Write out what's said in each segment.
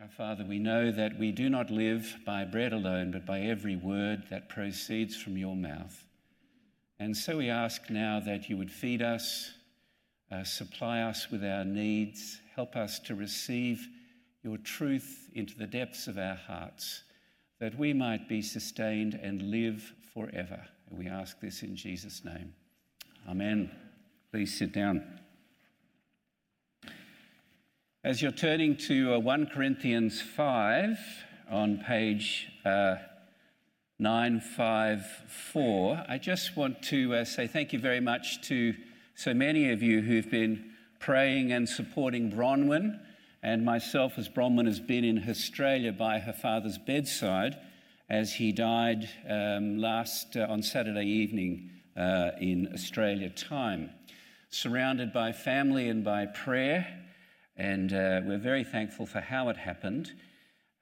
Our Father, we know that we do not live by bread alone, but by every word that proceeds from your mouth. And so we ask now that you would feed us, uh, supply us with our needs, help us to receive your truth into the depths of our hearts, that we might be sustained and live forever. We ask this in Jesus' name. Amen. Please sit down. As you're turning to uh, 1 Corinthians 5 on page uh, 954, I just want to uh, say thank you very much to so many of you who've been praying and supporting Bronwyn and myself as Bronwyn has been in Australia by her father's bedside as he died um, last uh, on Saturday evening uh, in Australia time. Surrounded by family and by prayer, and uh, we're very thankful for how it happened.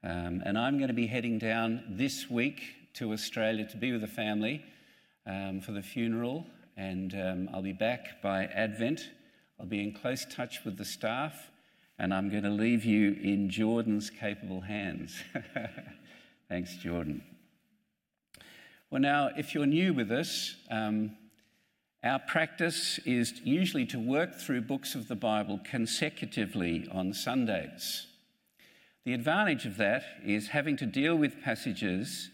Um, and I'm going to be heading down this week to Australia to be with the family um, for the funeral, and um, I'll be back by Advent. I'll be in close touch with the staff, and I'm going to leave you in Jordan's capable hands. Thanks, Jordan. Well, now, if you're new with us, um, our practice is usually to work through books of the Bible consecutively on Sundays. The advantage of that is having to deal with passages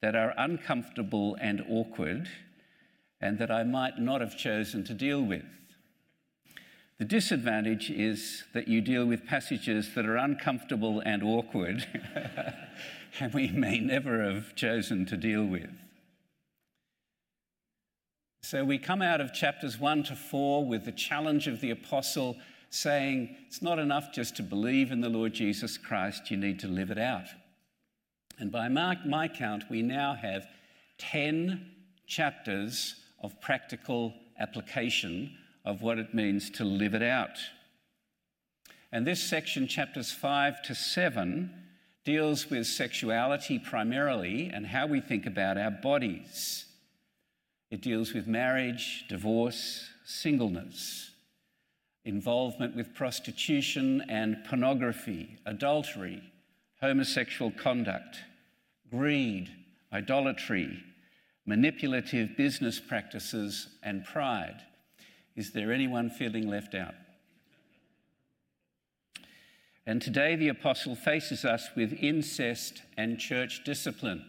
that are uncomfortable and awkward and that I might not have chosen to deal with. The disadvantage is that you deal with passages that are uncomfortable and awkward and we may never have chosen to deal with. So we come out of chapters 1 to 4 with the challenge of the apostle saying it's not enough just to believe in the Lord Jesus Christ, you need to live it out. And by my count, we now have 10 chapters of practical application of what it means to live it out. And this section, chapters 5 to 7, deals with sexuality primarily and how we think about our bodies. It deals with marriage, divorce, singleness, involvement with prostitution and pornography, adultery, homosexual conduct, greed, idolatry, manipulative business practices, and pride. Is there anyone feeling left out? And today the apostle faces us with incest and church discipline.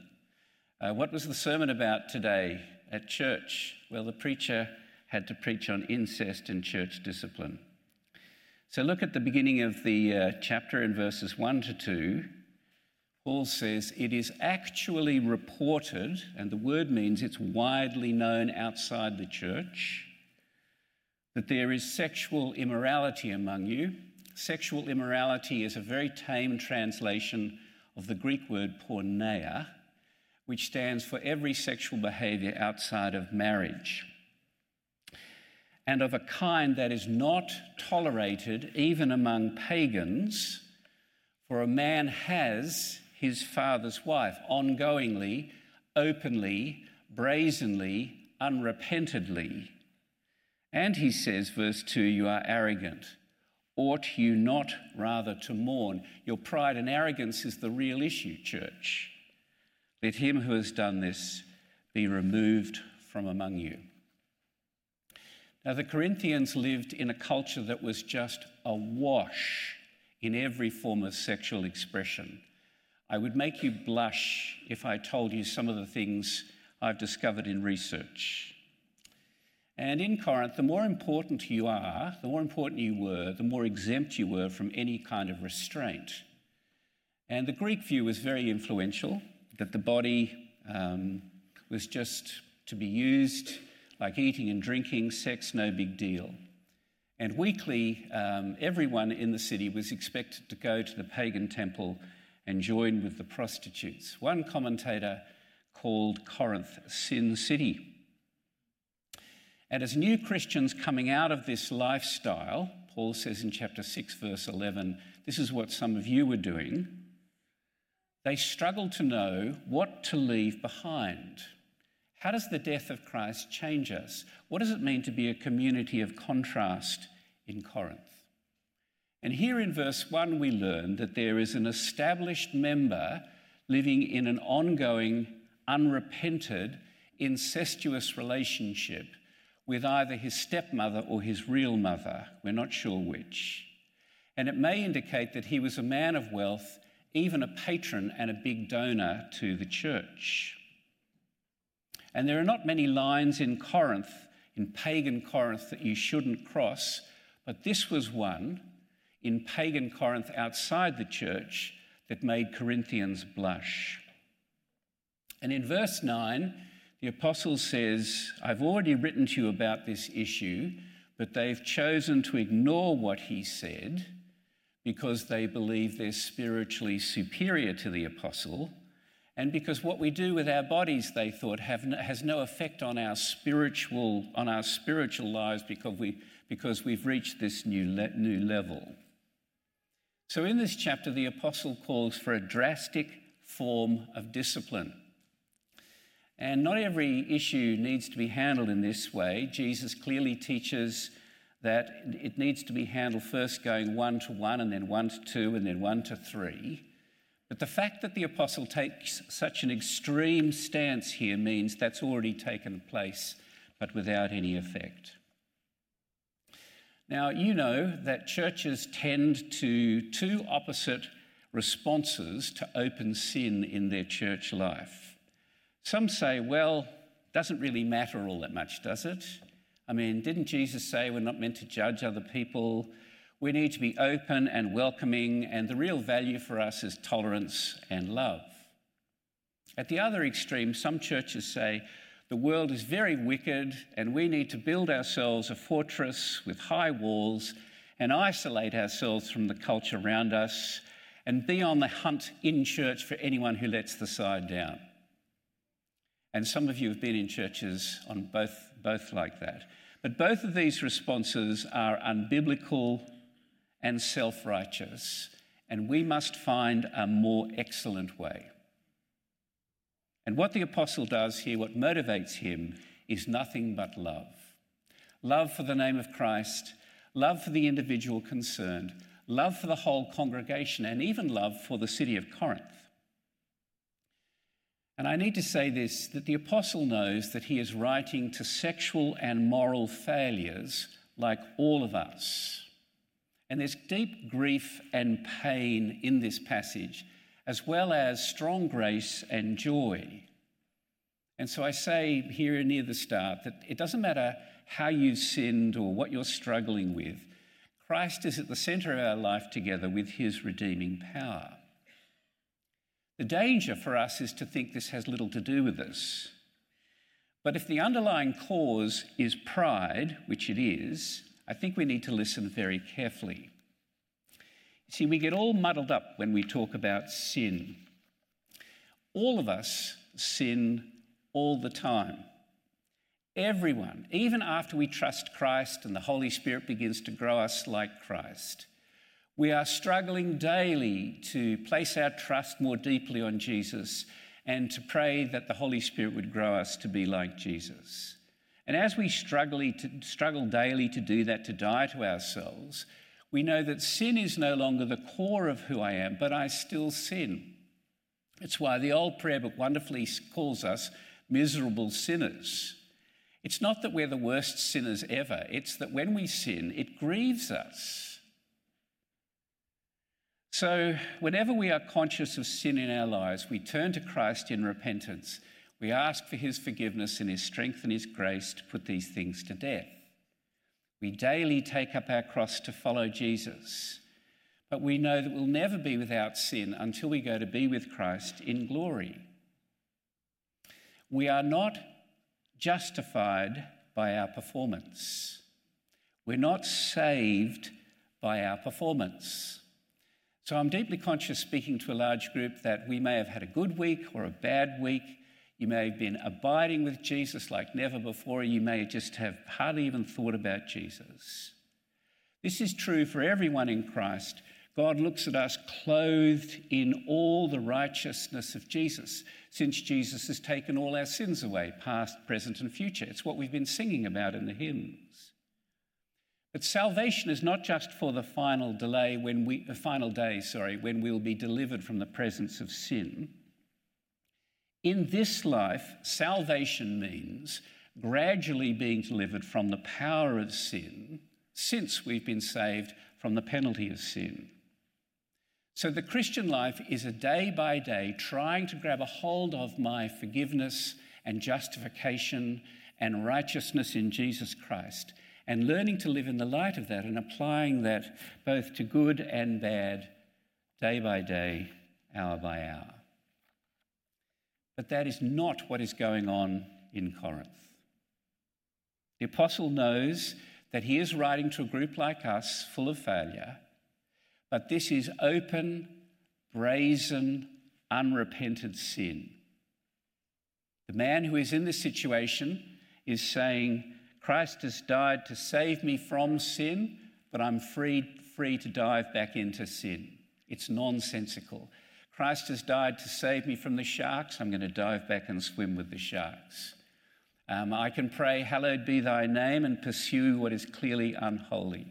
Uh, what was the sermon about today? At church. Well, the preacher had to preach on incest and church discipline. So look at the beginning of the uh, chapter in verses 1 to 2. Paul says, It is actually reported, and the word means it's widely known outside the church, that there is sexual immorality among you. Sexual immorality is a very tame translation of the Greek word porneia, which stands for every sexual behavior outside of marriage, and of a kind that is not tolerated even among pagans, for a man has his father's wife ongoingly, openly, brazenly, unrepentantly. And he says, verse 2, you are arrogant. Ought you not rather to mourn? Your pride and arrogance is the real issue, church. Let him who has done this be removed from among you. Now, the Corinthians lived in a culture that was just awash in every form of sexual expression. I would make you blush if I told you some of the things I've discovered in research. And in Corinth, the more important you are, the more important you were, the more exempt you were from any kind of restraint. And the Greek view was very influential that the body um, was just to be used like eating and drinking, sex, no big deal. And weekly, um, everyone in the city was expected to go to the pagan temple and join with the prostitutes. One commentator called Corinth Sin City. And as new Christians coming out of this lifestyle, Paul says in chapter 6, verse 11, this is what some of you were doing. They struggle to know what to leave behind. How does the death of Christ change us? What does it mean to be a community of contrast in Corinth? And here in verse 1, we learn that there is an established member living in an ongoing, unrepented, incestuous relationship with either his stepmother or his real mother. We're not sure which. And it may indicate that he was a man of wealth, even a patron and a big donor to the church. And there are not many lines in Corinth, in pagan Corinth, that you shouldn't cross, but this was one in pagan Corinth outside the church that made Corinthians blush. And in verse 9, the apostle says, I've already written to you about this issue, but they've chosen to ignore what he said because they believe they're spiritually superior to the apostle and because what we do with our bodies, they thought, no, has no effect on our spiritual, on our spiritual lives because, we, because we've reached this new, le- new level. So, in this chapter, the apostle calls for a drastic form of discipline. And not every issue needs to be handled in this way. Jesus clearly teaches that it needs to be handled first going one to one, and then one to two, and then one to three. But the fact that the apostle takes such an extreme stance here means that's already taken place, but without any effect. Now, you know that churches tend to two opposite responses to open sin in their church life. Some say, well, doesn't really matter all that much, does it? I mean, didn't Jesus say we're not meant to judge other people? We need to be open and welcoming, and the real value for us is tolerance and love. At the other extreme, some churches say the world is very wicked, and we need to build ourselves a fortress with high walls and isolate ourselves from the culture around us and be on the hunt in church for anyone who lets the side down. And some of you have been in churches on both, both like that. But both of these responses are unbiblical and self righteous, and we must find a more excellent way. And what the apostle does here, what motivates him, is nothing but love love for the name of Christ, love for the individual concerned, love for the whole congregation, and even love for the city of Corinth. And I need to say this that the apostle knows that he is writing to sexual and moral failures like all of us. And there's deep grief and pain in this passage, as well as strong grace and joy. And so I say here near the start that it doesn't matter how you've sinned or what you're struggling with, Christ is at the center of our life together with his redeeming power. The danger for us is to think this has little to do with us. But if the underlying cause is pride, which it is, I think we need to listen very carefully. See, we get all muddled up when we talk about sin. All of us sin all the time. Everyone, even after we trust Christ and the Holy Spirit begins to grow us like Christ, we are struggling daily to place our trust more deeply on Jesus and to pray that the Holy Spirit would grow us to be like Jesus. And as we struggle, to, struggle daily to do that, to die to ourselves, we know that sin is no longer the core of who I am, but I still sin. It's why the old prayer book wonderfully calls us miserable sinners. It's not that we're the worst sinners ever, it's that when we sin, it grieves us. So, whenever we are conscious of sin in our lives, we turn to Christ in repentance we ask for his forgiveness and his strength and his grace to put these things to death. We daily take up our cross to follow Jesus, but we know that we'll never be without sin until we go to be with Christ in glory. We are not justified by our performance. We're not saved by our performance. So I'm deeply conscious speaking to a large group that we may have had a good week or a bad week you may have been abiding with Jesus like never before. You may just have hardly even thought about Jesus. This is true for everyone in Christ. God looks at us clothed in all the righteousness of Jesus, since Jesus has taken all our sins away, past, present, and future. It's what we've been singing about in the hymns. But salvation is not just for the final delay when we, the final day, sorry, when we'll be delivered from the presence of sin. In this life, salvation means gradually being delivered from the power of sin since we've been saved from the penalty of sin. So the Christian life is a day by day trying to grab a hold of my forgiveness and justification and righteousness in Jesus Christ and learning to live in the light of that and applying that both to good and bad, day by day, hour by hour. But that is not what is going on in Corinth. The apostle knows that he is writing to a group like us, full of failure, but this is open, brazen, unrepented sin. The man who is in this situation is saying, Christ has died to save me from sin, but I'm free, free to dive back into sin. It's nonsensical. Christ has died to save me from the sharks. I'm going to dive back and swim with the sharks. Um, I can pray, Hallowed be thy name, and pursue what is clearly unholy.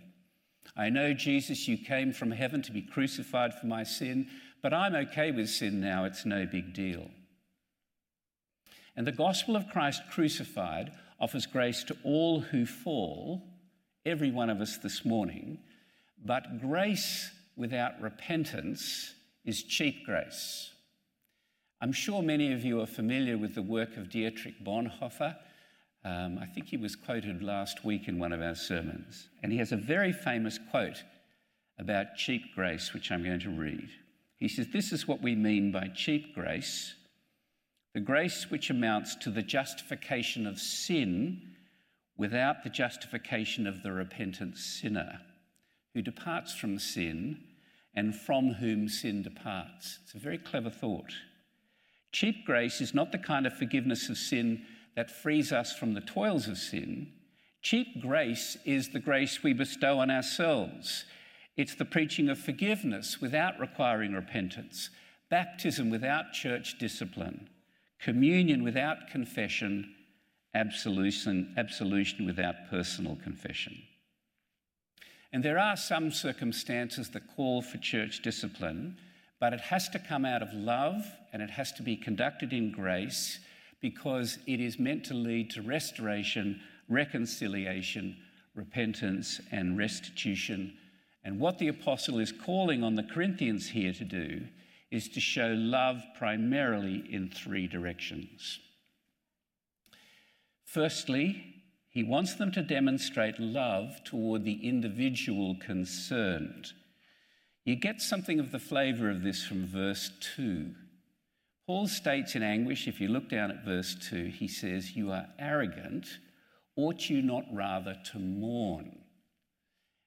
I know, Jesus, you came from heaven to be crucified for my sin, but I'm okay with sin now. It's no big deal. And the gospel of Christ crucified offers grace to all who fall, every one of us this morning, but grace without repentance is cheap grace. I'm sure many of you are familiar with the work of Dietrich Bonhoeffer. Um, I think he was quoted last week in one of our sermons. And he has a very famous quote about cheap grace, which I'm going to read. He says, This is what we mean by cheap grace the grace which amounts to the justification of sin without the justification of the repentant sinner who departs from sin and from whom sin departs. It's a very clever thought. Cheap grace is not the kind of forgiveness of sin that frees us from the toils of sin. Cheap grace is the grace we bestow on ourselves. It's the preaching of forgiveness without requiring repentance, baptism without church discipline, communion without confession, absolution, absolution without personal confession. And there are some circumstances that call for church discipline, but it has to come out of love and it has to be conducted in grace because it is meant to lead to restoration, reconciliation, repentance, and restitution. And what the apostle is calling on the Corinthians here to do is to show love primarily in three directions. Firstly, he wants them to demonstrate love toward the individual concerned. You get something of the flavour of this from verse 2. Paul states in anguish, if you look down at verse 2, he says, You are arrogant. Ought you not rather to mourn?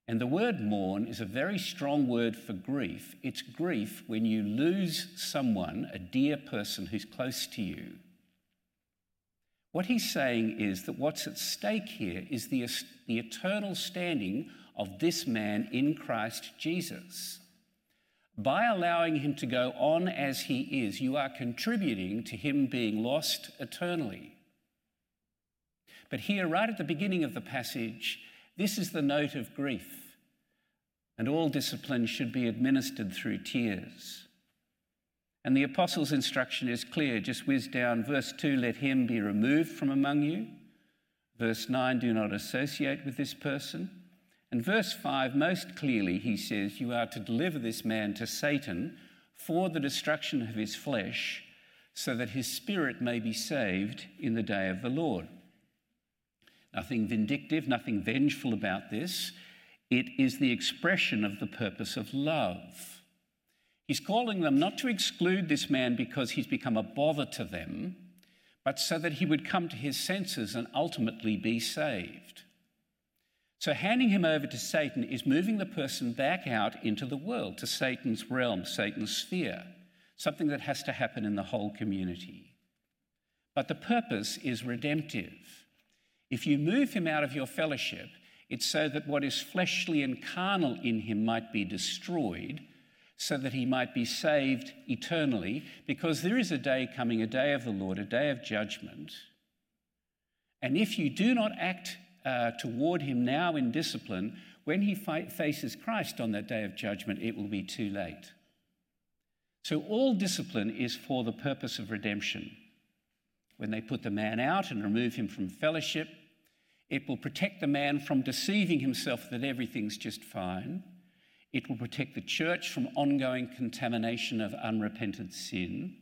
And the word mourn is a very strong word for grief. It's grief when you lose someone, a dear person who's close to you. What he's saying is that what's at stake here is the, the eternal standing of this man in Christ Jesus. By allowing him to go on as he is, you are contributing to him being lost eternally. But here, right at the beginning of the passage, this is the note of grief, and all discipline should be administered through tears. And the apostles' instruction is clear. Just whiz down verse 2 let him be removed from among you. Verse 9 do not associate with this person. And verse 5, most clearly, he says, You are to deliver this man to Satan for the destruction of his flesh, so that his spirit may be saved in the day of the Lord. Nothing vindictive, nothing vengeful about this. It is the expression of the purpose of love. He's calling them not to exclude this man because he's become a bother to them, but so that he would come to his senses and ultimately be saved. So, handing him over to Satan is moving the person back out into the world, to Satan's realm, Satan's sphere, something that has to happen in the whole community. But the purpose is redemptive. If you move him out of your fellowship, it's so that what is fleshly and carnal in him might be destroyed, so that he might be saved eternally, because there is a day coming, a day of the Lord, a day of judgment. And if you do not act uh, toward him now in discipline, when he fi- faces Christ on that day of judgment, it will be too late. So, all discipline is for the purpose of redemption. When they put the man out and remove him from fellowship, it will protect the man from deceiving himself that everything's just fine. It will protect the church from ongoing contamination of unrepented sin.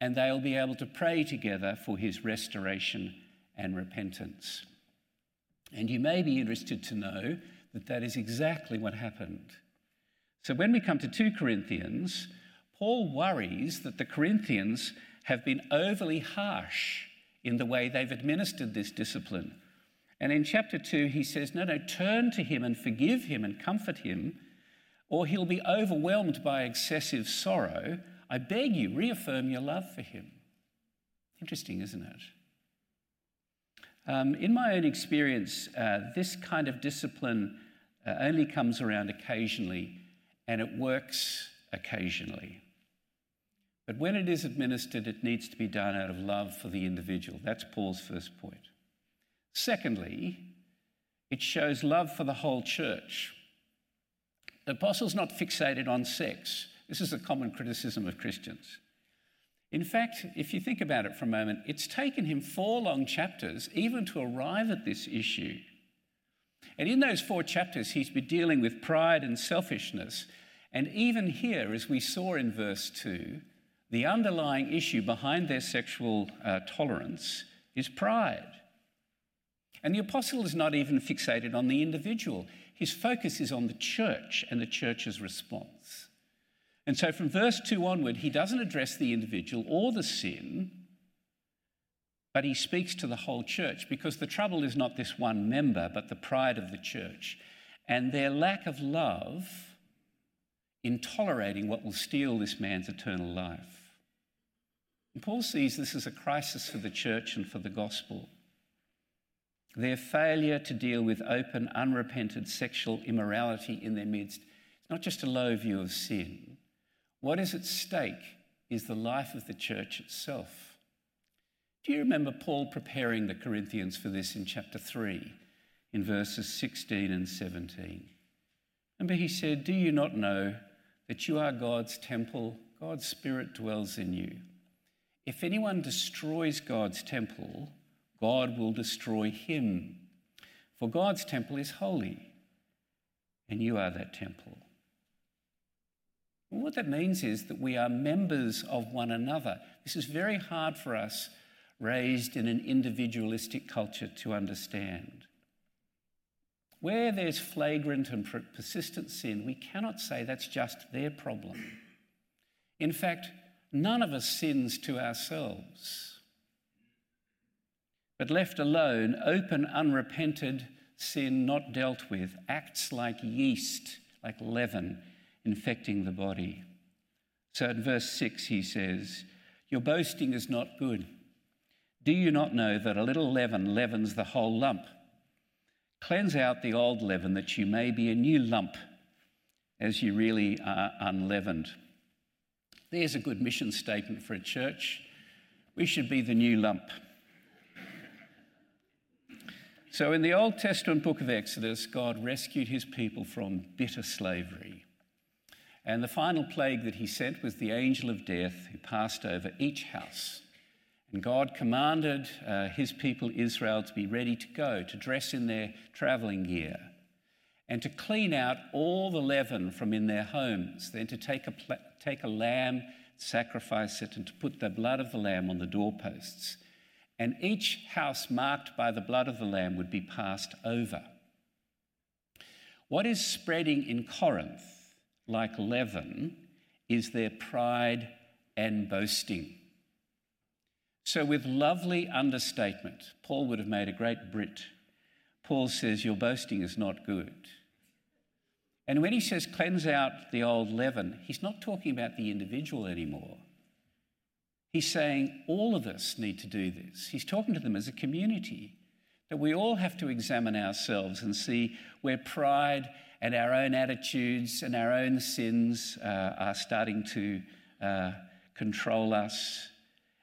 And they'll be able to pray together for his restoration and repentance. And you may be interested to know that that is exactly what happened. So when we come to 2 Corinthians, Paul worries that the Corinthians have been overly harsh in the way they've administered this discipline. And in chapter 2, he says, No, no, turn to him and forgive him and comfort him, or he'll be overwhelmed by excessive sorrow. I beg you, reaffirm your love for him. Interesting, isn't it? Um, in my own experience, uh, this kind of discipline uh, only comes around occasionally and it works occasionally. But when it is administered, it needs to be done out of love for the individual. That's Paul's first point. Secondly, it shows love for the whole church. The apostle's not fixated on sex. This is a common criticism of Christians. In fact, if you think about it for a moment, it's taken him four long chapters even to arrive at this issue. And in those four chapters, he's been dealing with pride and selfishness. And even here, as we saw in verse 2, the underlying issue behind their sexual uh, tolerance is pride. And the apostle is not even fixated on the individual, his focus is on the church and the church's response. And so from verse 2 onward, he doesn't address the individual or the sin, but he speaks to the whole church because the trouble is not this one member, but the pride of the church and their lack of love in tolerating what will steal this man's eternal life. And Paul sees this as a crisis for the church and for the gospel. Their failure to deal with open, unrepented sexual immorality in their midst is not just a low view of sin. What is at stake is the life of the church itself. Do you remember Paul preparing the Corinthians for this in chapter 3, in verses 16 and 17? Remember, he said, Do you not know that you are God's temple? God's Spirit dwells in you. If anyone destroys God's temple, God will destroy him. For God's temple is holy, and you are that temple. what that means is that we are members of one another. This is very hard for us, raised in an individualistic culture, to understand. Where there's flagrant and persistent sin, we cannot say that's just their problem. In fact, none of us sins to ourselves. But left alone, open, unrepented sin not dealt with acts like yeast, like leaven, infecting the body. So in verse 6, he says, Your boasting is not good. Do you not know that a little leaven leavens the whole lump? Cleanse out the old leaven that you may be a new lump as you really are unleavened. There's a good mission statement for a church. We should be the new lump. So, in the Old Testament book of Exodus, God rescued his people from bitter slavery. And the final plague that he sent was the angel of death who passed over each house. And God commanded uh, his people Israel to be ready to go, to dress in their traveling gear, and to clean out all the leaven from in their homes, then to take a, pl- take a lamb, sacrifice it, and to put the blood of the lamb on the doorposts and each house marked by the blood of the Lamb would be passed over. What is spreading in Corinth, like leaven, is their pride and boasting. So, with lovely understatement, Paul would have made a great Brit. Paul says, Your boasting is not good. And when he says cleanse out the old leaven, he's not talking about the individual anymore. He's saying all of us need to do this. He's talking to them as a community, that we all have to examine ourselves and see where pride and our own attitudes and our own sins uh, are starting to uh, control us,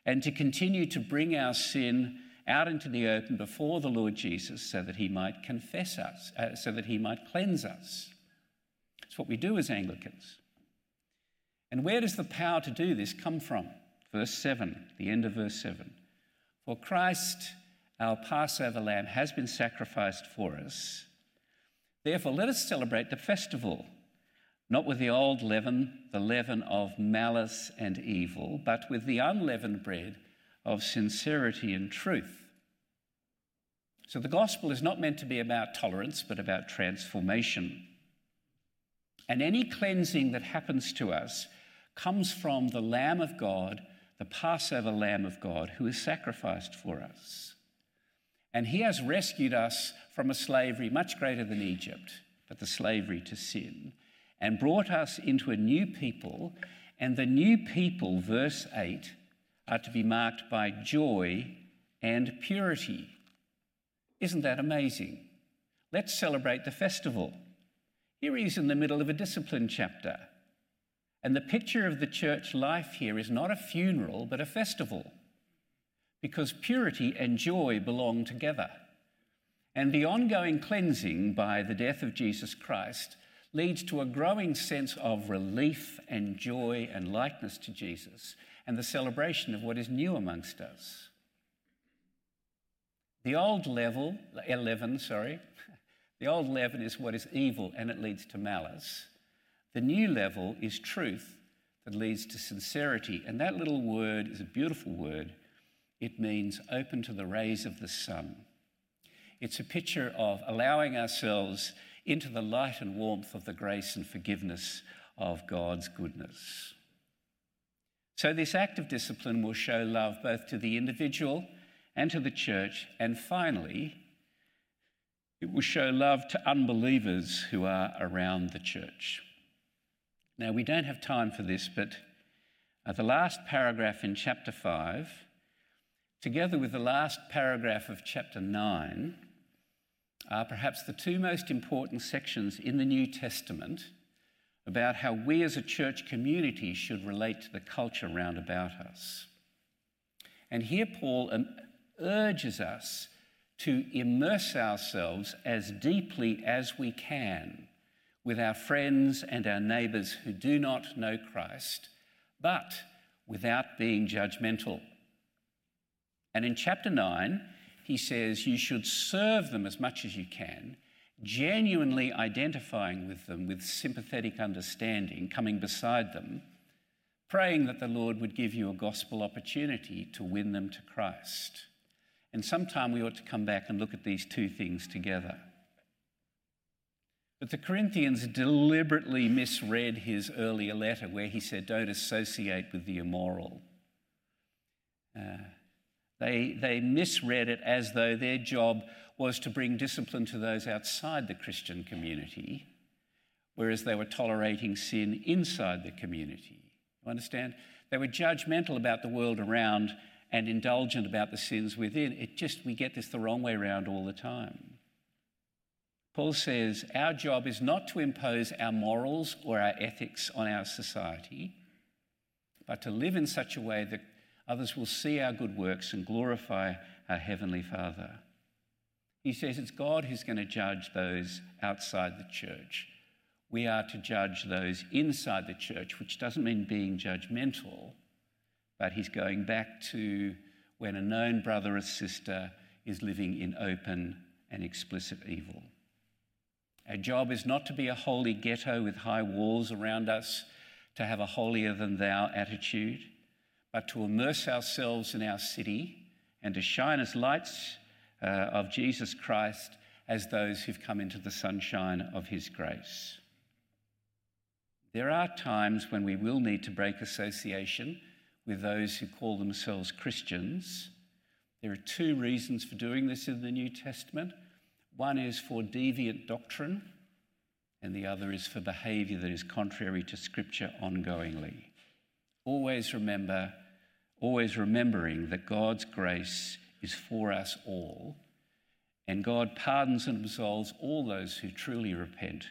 and to continue to bring our sin out into the open before the Lord Jesus so that he might confess us, uh, so that he might cleanse us. It's what we do as Anglicans. And where does the power to do this come from? Verse 7, the end of verse 7. For Christ, our Passover lamb, has been sacrificed for us. Therefore, let us celebrate the festival, not with the old leaven, the leaven of malice and evil, but with the unleavened bread of sincerity and truth. So the gospel is not meant to be about tolerance, but about transformation. And any cleansing that happens to us comes from the Lamb of God, the Passover Lamb of God, who is sacrificed for us. And he has rescued us from a slavery much greater than Egypt, but the slavery to sin, and brought us into a new people. And the new people, verse 8, are to be marked by joy and purity. Isn't that amazing? Let's celebrate the festival. Here he is in the middle of a discipline chapter. And the picture of the church life here is not a funeral, but a festival, because purity and joy belong together. And the ongoing cleansing by the death of Jesus Christ leads to a growing sense of relief and joy and likeness to Jesus and the celebration of what is new amongst us. The old level, 11, sorry, the old leaven is what is evil and it leads to malice. The new level is truth that leads to sincerity. And that little word is a beautiful word. It means open to the rays of the sun. It's a picture of allowing ourselves into the light and warmth of the grace and forgiveness of God's goodness. So, this act of discipline will show love both to the individual and to the church, and finally, it will show love to unbelievers who are around the church. Now, we don't have time for this, but the last paragraph in chapter 5, together with the last paragraph of chapter 9, are perhaps the two most important sections in the New Testament about how we as a church community should relate to the culture round about us. And here Paul um, urges us to immerse ourselves as deeply as we can with our friends and our neighbours who do not know Christ, but without being judgmental. And in chapter 9, he says you should serve them as much as you can, genuinely identifying with them with sympathetic understanding, coming beside them, praying that the Lord would give you a gospel opportunity to win them to Christ. And sometime we ought to come back and look at these two things together. But the Corinthians deliberately misread his earlier letter where he said, Don't associate with the immoral. Uh, they, they misread it as though their job was to bring discipline to those outside the Christian community, whereas they were tolerating sin inside the community. You understand? They were judgmental about the world around and indulgent about the sins within. It just, we get this the wrong way around all the time. Paul says our job is not to impose our morals or our ethics on our society, but to live in such a way that others will see our good works and glorify our Heavenly Father. He says it's God who's going to judge those outside the church. We are to judge those inside the church, which doesn't mean being judgmental, but he's going back to when a known brother or sister is living in open and explicit evil. Our job is not to be a holy ghetto with high walls around us, to have a holier than thou attitude, but to immerse ourselves in our city and to shine as lights uh, of Jesus Christ as those who've come into the sunshine of his grace. There are times when we will need to break association with those who call themselves Christians. There are two reasons for doing this in the New Testament. One is for deviant doctrine, and the other is for behavior that is contrary to Scripture ongoingly. Always remember, always remembering that God's grace is for us all, and God pardons and absolves all those who truly repent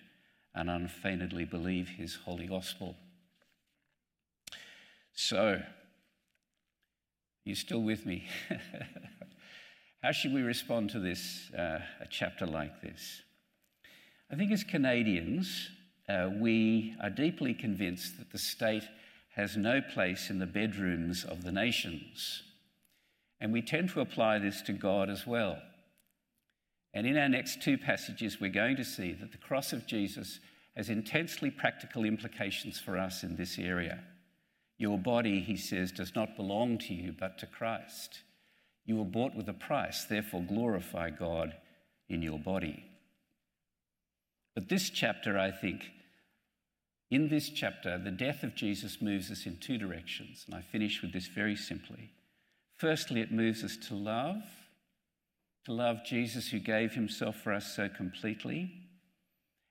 and unfeignedly believe His holy gospel. So, you still with me? How should we respond to this, uh, a chapter like this? I think as Canadians, uh, we are deeply convinced that the state has no place in the bedrooms of the nations. And we tend to apply this to God as well. And in our next two passages, we're going to see that the cross of Jesus has intensely practical implications for us in this area. Your body, he says, does not belong to you, but to Christ. You were bought with a price, therefore glorify God in your body. But this chapter, I think, in this chapter, the death of Jesus moves us in two directions. And I finish with this very simply. Firstly, it moves us to love, to love Jesus who gave himself for us so completely,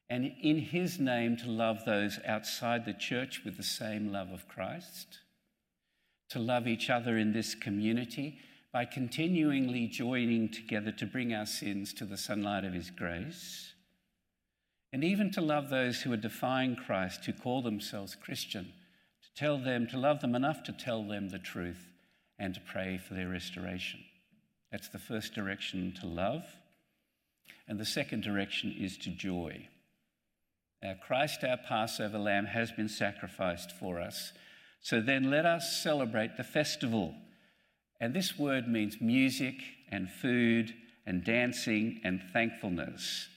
and in his name to love those outside the church with the same love of Christ, to love each other in this community by continually joining together to bring our sins to the sunlight of his grace, and even to love those who are defying Christ, who call themselves Christian, to tell them, to love them enough to tell them the truth and to pray for their restoration. That's the first direction to love. And the second direction is to joy. Our Christ, our Passover lamb, has been sacrificed for us. So then let us celebrate the festival. And this word means music and food and dancing and thankfulness,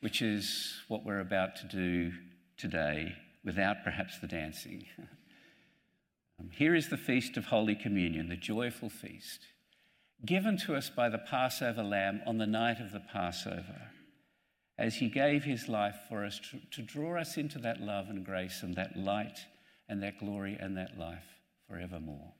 which is what we're about to do today without perhaps the dancing. Um, here is the feast of Holy Communion, the joyful feast, given to us by the Passover lamb on the night of the Passover as he gave his life for us to, to draw us into that love and grace and that light and that glory and that life forevermore.